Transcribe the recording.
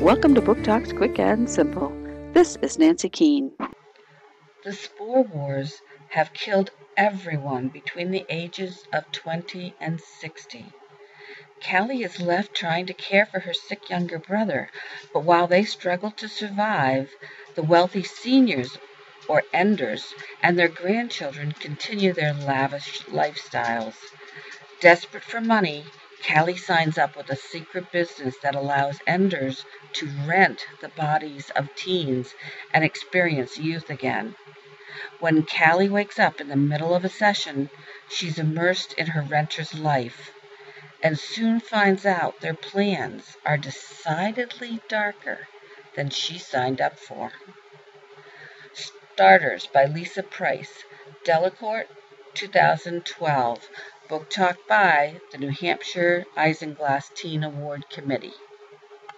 Welcome to Book Talks Quick and Simple. This is Nancy Keane. The spore wars have killed everyone between the ages of 20 and 60. Callie is left trying to care for her sick younger brother, but while they struggle to survive, the wealthy seniors or enders and their grandchildren continue their lavish lifestyles. Desperate for money, Callie signs up with a secret business that allows enders to rent the bodies of teens and experience youth again. When Callie wakes up in the middle of a session, she's immersed in her renter's life and soon finds out their plans are decidedly darker than she signed up for. Starters by Lissa Price, Delacorte, 2012. Book Talk by the New Hampshire Isinglass Teen Award Committee.